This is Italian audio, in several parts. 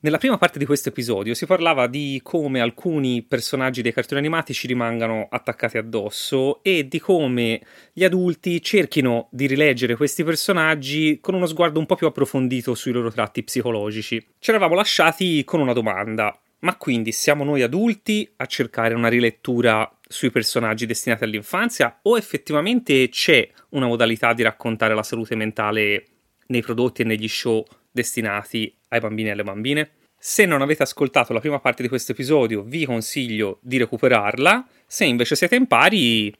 Nella prima parte di questo episodio si parlava di come alcuni personaggi dei cartoni animati ci rimangano attaccati addosso e di come gli adulti cerchino di rileggere questi personaggi con uno sguardo un po' più approfondito sui loro tratti psicologici. Ci eravamo lasciati con una domanda. Ma quindi siamo noi adulti a cercare una rilettura sui personaggi destinati all'infanzia o effettivamente c'è una modalità di raccontare la salute mentale nei prodotti e negli show destinati ai bambini e alle bambine. Se non avete ascoltato la prima parte di questo episodio, vi consiglio di recuperarla. Se invece siete in pari,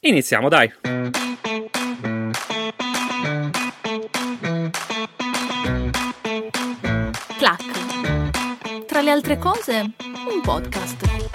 iniziamo, dai. Clac. Tra le altre cose, un podcast.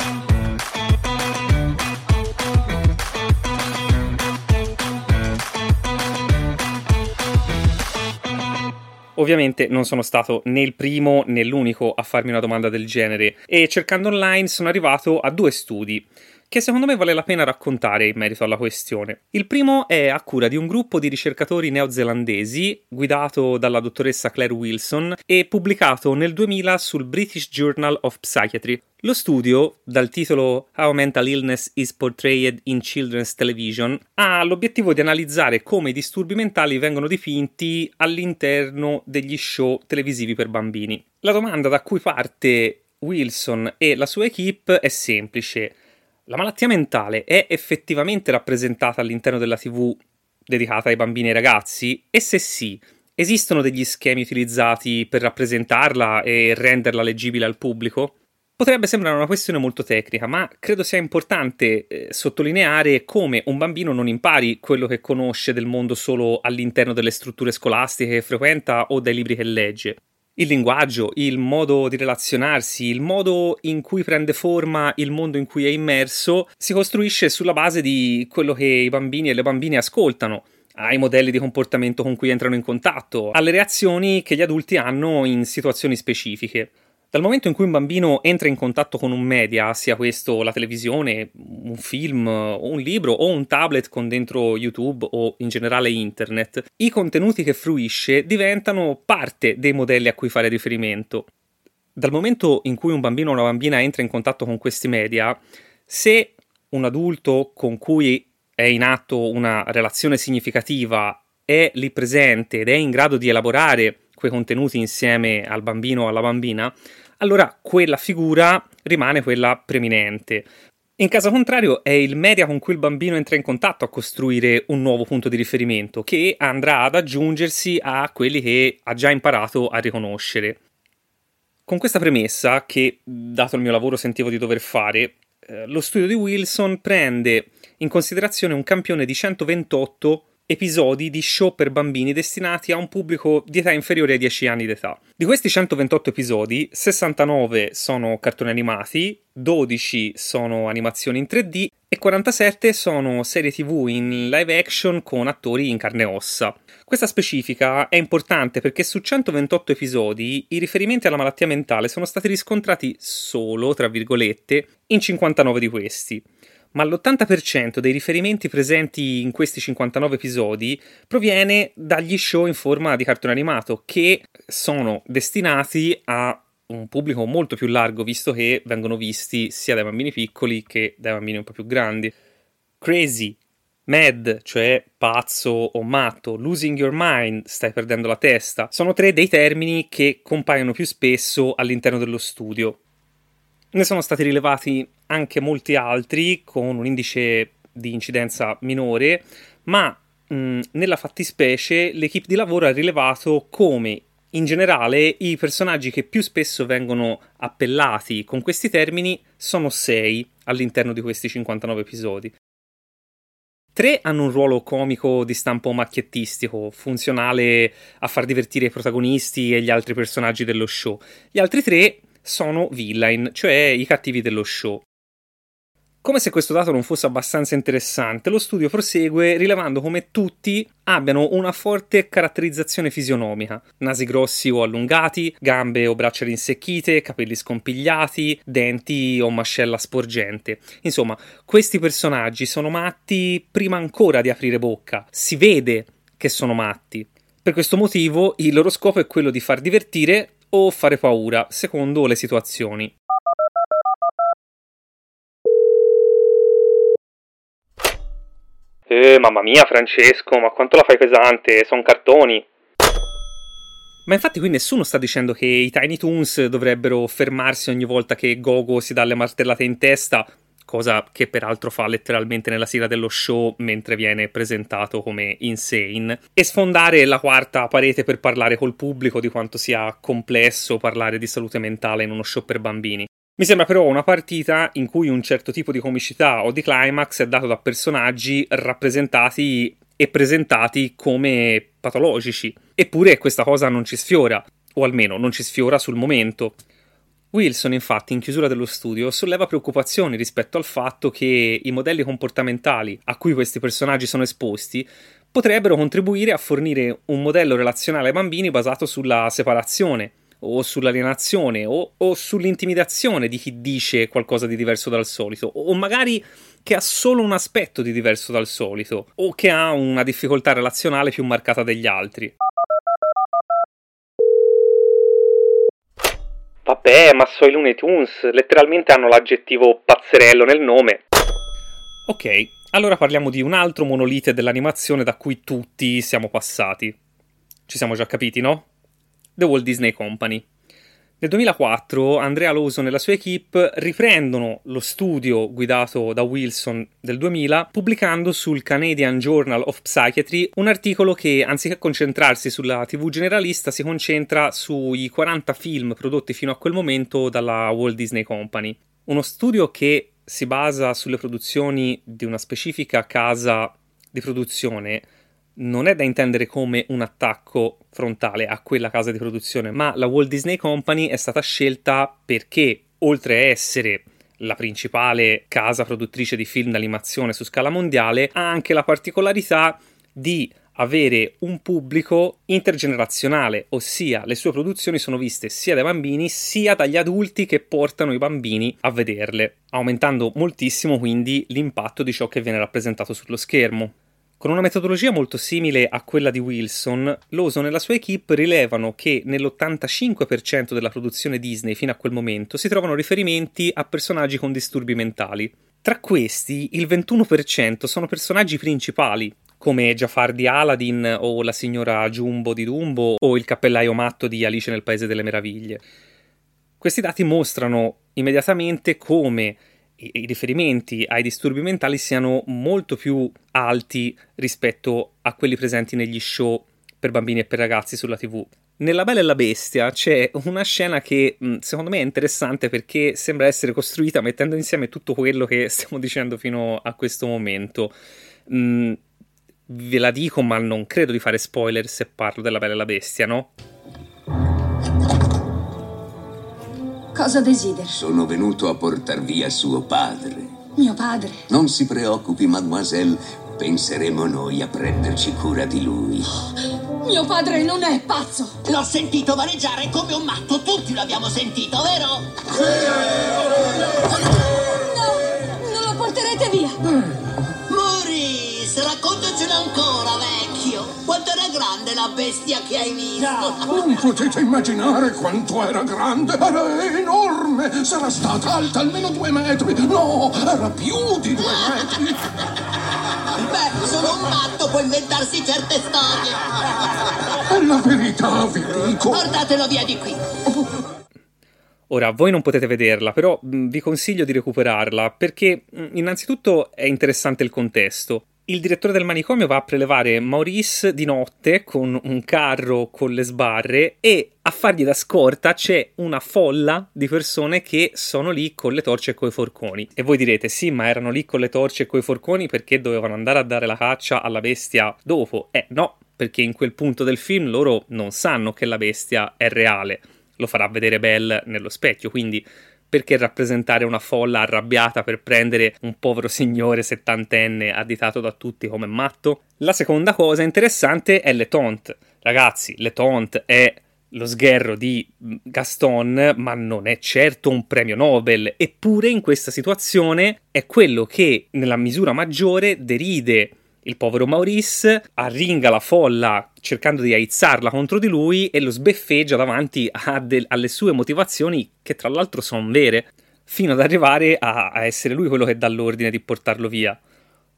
Ovviamente non sono stato né il primo né l'unico a farmi una domanda del genere e cercando online sono arrivato a due studi che secondo me vale la pena raccontare in merito alla questione. Il primo è a cura di un gruppo di ricercatori neozelandesi guidato dalla dottoressa Claire Wilson e pubblicato nel 2000 sul British Journal of Psychiatry. Lo studio, dal titolo How Mental Illness is Portrayed in Children's Television, ha l'obiettivo di analizzare come i disturbi mentali vengono dipinti all'interno degli show televisivi per bambini. La domanda da cui parte Wilson e la sua equip è semplice la malattia mentale è effettivamente rappresentata all'interno della TV dedicata ai bambini e ai ragazzi? E se sì, esistono degli schemi utilizzati per rappresentarla e renderla leggibile al pubblico? Potrebbe sembrare una questione molto tecnica, ma credo sia importante eh, sottolineare come un bambino non impari quello che conosce del mondo solo all'interno delle strutture scolastiche che frequenta o dai libri che legge il linguaggio, il modo di relazionarsi, il modo in cui prende forma il mondo in cui è immerso, si costruisce sulla base di quello che i bambini e le bambine ascoltano ai modelli di comportamento con cui entrano in contatto, alle reazioni che gli adulti hanno in situazioni specifiche. Dal momento in cui un bambino entra in contatto con un media, sia questo la televisione, un film, un libro o un tablet con dentro YouTube o in generale internet, i contenuti che fruisce diventano parte dei modelli a cui fare riferimento. Dal momento in cui un bambino o una bambina entra in contatto con questi media, se un adulto con cui è in atto una relazione significativa è lì presente ed è in grado di elaborare quei contenuti insieme al bambino o alla bambina, allora quella figura rimane quella preminente. In caso contrario, è il media con cui il bambino entra in contatto a costruire un nuovo punto di riferimento che andrà ad aggiungersi a quelli che ha già imparato a riconoscere. Con questa premessa, che dato il mio lavoro sentivo di dover fare, eh, lo studio di Wilson prende in considerazione un campione di 128 episodi di show per bambini destinati a un pubblico di età inferiore ai 10 anni d'età. Di questi 128 episodi, 69 sono cartoni animati, 12 sono animazioni in 3D e 47 sono serie TV in live action con attori in carne e ossa. Questa specifica è importante perché su 128 episodi i riferimenti alla malattia mentale sono stati riscontrati solo, tra virgolette, in 59 di questi ma l'80% dei riferimenti presenti in questi 59 episodi proviene dagli show in forma di cartone animato che sono destinati a un pubblico molto più largo visto che vengono visti sia dai bambini piccoli che dai bambini un po' più grandi. Crazy, Mad, cioè pazzo o matto, losing your mind, stai perdendo la testa, sono tre dei termini che compaiono più spesso all'interno dello studio. Ne sono stati rilevati anche molti altri con un indice di incidenza minore, ma mh, nella fattispecie l'equipe di lavoro ha rilevato come in generale i personaggi che più spesso vengono appellati con questi termini sono sei all'interno di questi 59 episodi. Tre hanno un ruolo comico di stampo macchiettistico, funzionale a far divertire i protagonisti e gli altri personaggi dello show. Gli altri tre sono villain, cioè i cattivi dello show. Come se questo dato non fosse abbastanza interessante, lo studio prosegue rilevando come tutti abbiano una forte caratterizzazione fisionomica, nasi grossi o allungati, gambe o braccia rinsecchite, capelli scompigliati, denti o mascella sporgente. Insomma, questi personaggi sono matti prima ancora di aprire bocca, si vede che sono matti. Per questo motivo il loro scopo è quello di far divertire o fare paura, secondo le situazioni. Eh, mamma mia, Francesco, ma quanto la fai pesante? Sono cartoni. Ma infatti qui nessuno sta dicendo che i Tiny Toons dovrebbero fermarsi ogni volta che Gogo si dà le martellate in testa, cosa che peraltro fa letteralmente nella sigla dello show mentre viene presentato come insane, e sfondare la quarta parete per parlare col pubblico di quanto sia complesso parlare di salute mentale in uno show per bambini. Mi sembra però una partita in cui un certo tipo di comicità o di climax è dato da personaggi rappresentati e presentati come patologici. Eppure questa cosa non ci sfiora, o almeno non ci sfiora sul momento. Wilson, infatti, in chiusura dello studio, solleva preoccupazioni rispetto al fatto che i modelli comportamentali a cui questi personaggi sono esposti potrebbero contribuire a fornire un modello relazionale ai bambini basato sulla separazione, o sull'alienazione o, o, sull'intimidazione di chi dice qualcosa di diverso dal solito, o magari che ha solo un aspetto di diverso dal solito, o che ha una difficoltà relazionale più marcata degli altri. Vabbè, ma so i Looney Tunes, letteralmente hanno l'aggettivo pazzerello nel nome. Ok, allora parliamo di un altro monolite dell'animazione da cui tutti siamo passati. Ci siamo già capiti, no? The Walt Disney Company. Nel 2004 Andrea Lawson e la sua equipe riprendono lo studio guidato da Wilson del 2000 pubblicando sul Canadian Journal of Psychiatry un articolo che anziché concentrarsi sulla TV generalista si concentra sui 40 film prodotti fino a quel momento dalla Walt Disney Company. Uno studio che si basa sulle produzioni di una specifica casa di produzione non è da intendere come un attacco frontale a quella casa di produzione, ma la Walt Disney Company è stata scelta perché, oltre a essere la principale casa produttrice di film d'animazione su scala mondiale, ha anche la particolarità di avere un pubblico intergenerazionale, ossia le sue produzioni sono viste sia dai bambini sia dagli adulti che portano i bambini a vederle, aumentando moltissimo quindi l'impatto di ciò che viene rappresentato sullo schermo. Con una metodologia molto simile a quella di Wilson, Lawson e la sua equipe rilevano che nell'85% della produzione Disney fino a quel momento si trovano riferimenti a personaggi con disturbi mentali. Tra questi, il 21% sono personaggi principali, come Jafar di Aladdin o la signora Jumbo di Dumbo o il cappellaio matto di Alice nel Paese delle Meraviglie. Questi dati mostrano immediatamente come i riferimenti ai disturbi mentali siano molto più alti rispetto a quelli presenti negli show per bambini e per ragazzi sulla TV. Nella Bella e la Bestia c'è una scena che secondo me è interessante perché sembra essere costruita mettendo insieme tutto quello che stiamo dicendo fino a questo momento. Mm, ve la dico, ma non credo di fare spoiler se parlo della Bella e la Bestia, no? Cosa desidera? Sono venuto a portar via suo padre. Mio padre? Non si preoccupi, mademoiselle. Penseremo noi a prenderci cura di lui. Oh, mio padre non è pazzo! L'ho sentito vaneggiare come un matto, tutti l'abbiamo sentito, vero? No, non lo porterete via! Maurice, raccontacelo ancora, vecchio! Grande la bestia che hai visto? Non potete immaginare quanto era grande, era enorme, sarà stata alta almeno due metri, no, era più di due metri. Beh, solo un matto può inventarsi certe storie. È la verità, vi dico. Portatelo via di qui. Ora, voi non potete vederla, però vi consiglio di recuperarla perché innanzitutto è interessante il contesto. Il direttore del manicomio va a prelevare Maurice di notte con un carro con le sbarre e a fargli da scorta c'è una folla di persone che sono lì con le torce e coi forconi. E voi direte: sì, ma erano lì con le torce e coi forconi perché dovevano andare a dare la caccia alla bestia dopo? Eh, no, perché in quel punto del film loro non sanno che la bestia è reale. Lo farà vedere Belle nello specchio, quindi perché rappresentare una folla arrabbiata per prendere un povero signore settantenne additato da tutti come matto? La seconda cosa interessante è Le Taunt. Ragazzi, Le Taunt è lo sgherro di Gaston, ma non è certo un premio Nobel, eppure in questa situazione è quello che nella misura maggiore deride Il povero Maurice arringa la folla cercando di aizzarla contro di lui e lo sbeffeggia davanti de- alle sue motivazioni, che tra l'altro sono vere, fino ad arrivare a-, a essere lui quello che dà l'ordine di portarlo via.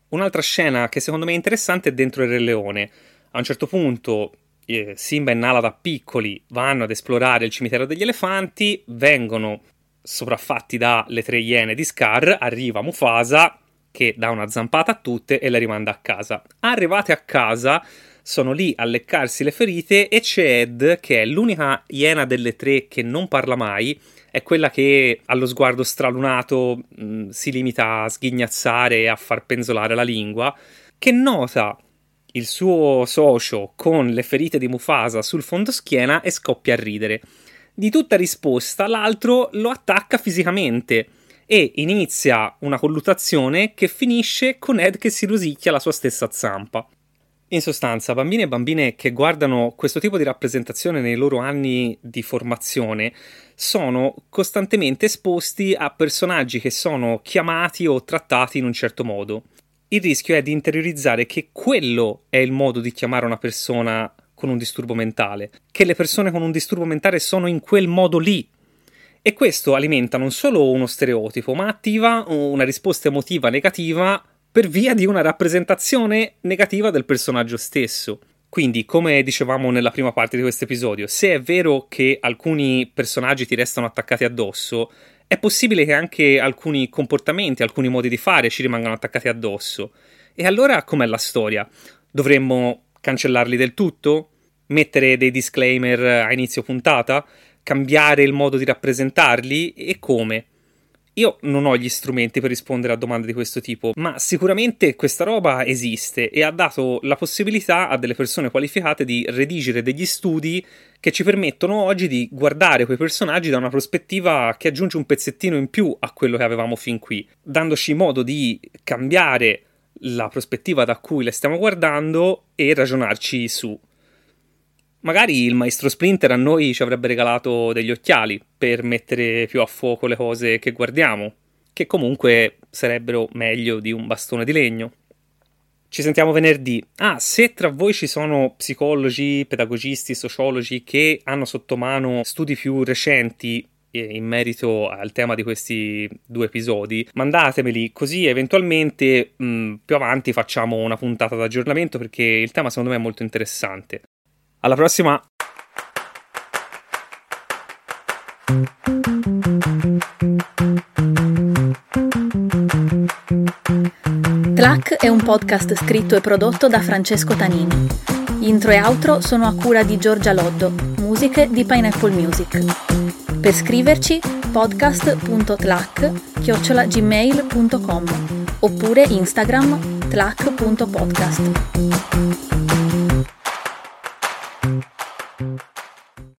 Un'altra scena che secondo me è interessante è dentro il Re Leone. A un certo punto eh, Simba e Nala da piccoli vanno ad esplorare il cimitero degli elefanti, vengono sopraffatti dalle tre iene di Scar, arriva Mufasa che dà una zampata a tutte e le rimanda a casa. Arrivate a casa, sono lì a leccarsi le ferite e c'è Ed, che è l'unica iena delle tre che non parla mai, è quella che allo sguardo stralunato mh, mm, si limita a sghignazzare e a far penzolare la lingua, che nota il suo socio con le ferite di Mufasa sul fondoschiena e scoppia a ridere. Di tutta risposta, l'altro lo attacca fisicamente e inizia una colluttazione che finisce con Ed che si rosicchia la sua stessa zampa. In sostanza, bambini e bambine che guardano questo tipo di rappresentazione nei loro anni di formazione sono costantemente esposti a personaggi che sono chiamati o trattati in un certo modo. Il rischio è di interiorizzare che quello è il modo di chiamare una persona con un disturbo mentale, che le persone con un disturbo mentale sono in quel modo lì e questo alimenta non solo uno stereotipo, ma attiva una risposta emotiva negativa per via di una rappresentazione negativa del personaggio stesso. Quindi, come dicevamo nella prima parte di questo episodio, se è vero che alcuni personaggi ti restano attaccati addosso, è possibile che anche alcuni comportamenti, alcuni modi di fare ci rimangano attaccati addosso. E allora com'è la storia? Dovremmo cancellarli del tutto? Mettere dei disclaimer a inizio puntata? Cambiare il modo di rappresentarli e come. Io non ho gli strumenti per rispondere a domande di questo tipo, ma sicuramente questa roba esiste e ha dato la possibilità a delle persone qualificate di redigere degli studi che ci permettono oggi di guardare quei personaggi da una prospettiva che aggiunge un pezzettino in più a quello che avevamo fin qui, dandoci modo di cambiare la prospettiva da cui le stiamo guardando e ragionarci su. Magari il maestro Splinter a noi ci avrebbe regalato degli occhiali per mettere più a fuoco le cose che guardiamo, che comunque sarebbero meglio di un bastone di legno. Ci sentiamo venerdì. Ah, se tra voi ci sono psicologi, pedagogisti, sociologi che hanno sotto mano studi più recenti eh, in merito al tema di questi due episodi, mandatemeli così eventualmente mh, più avanti facciamo una puntata d'aggiornamento perché il tema secondo me è molto interessante. Alla prossima! Tlac è un podcast scritto e prodotto da Francesco Tanini. Intro e outro sono a cura di Giorgia Loddo, musiche di Pineapple Music. Per scriverci podcast.tlac-gmail.com oppure Instagram tlac.podcast.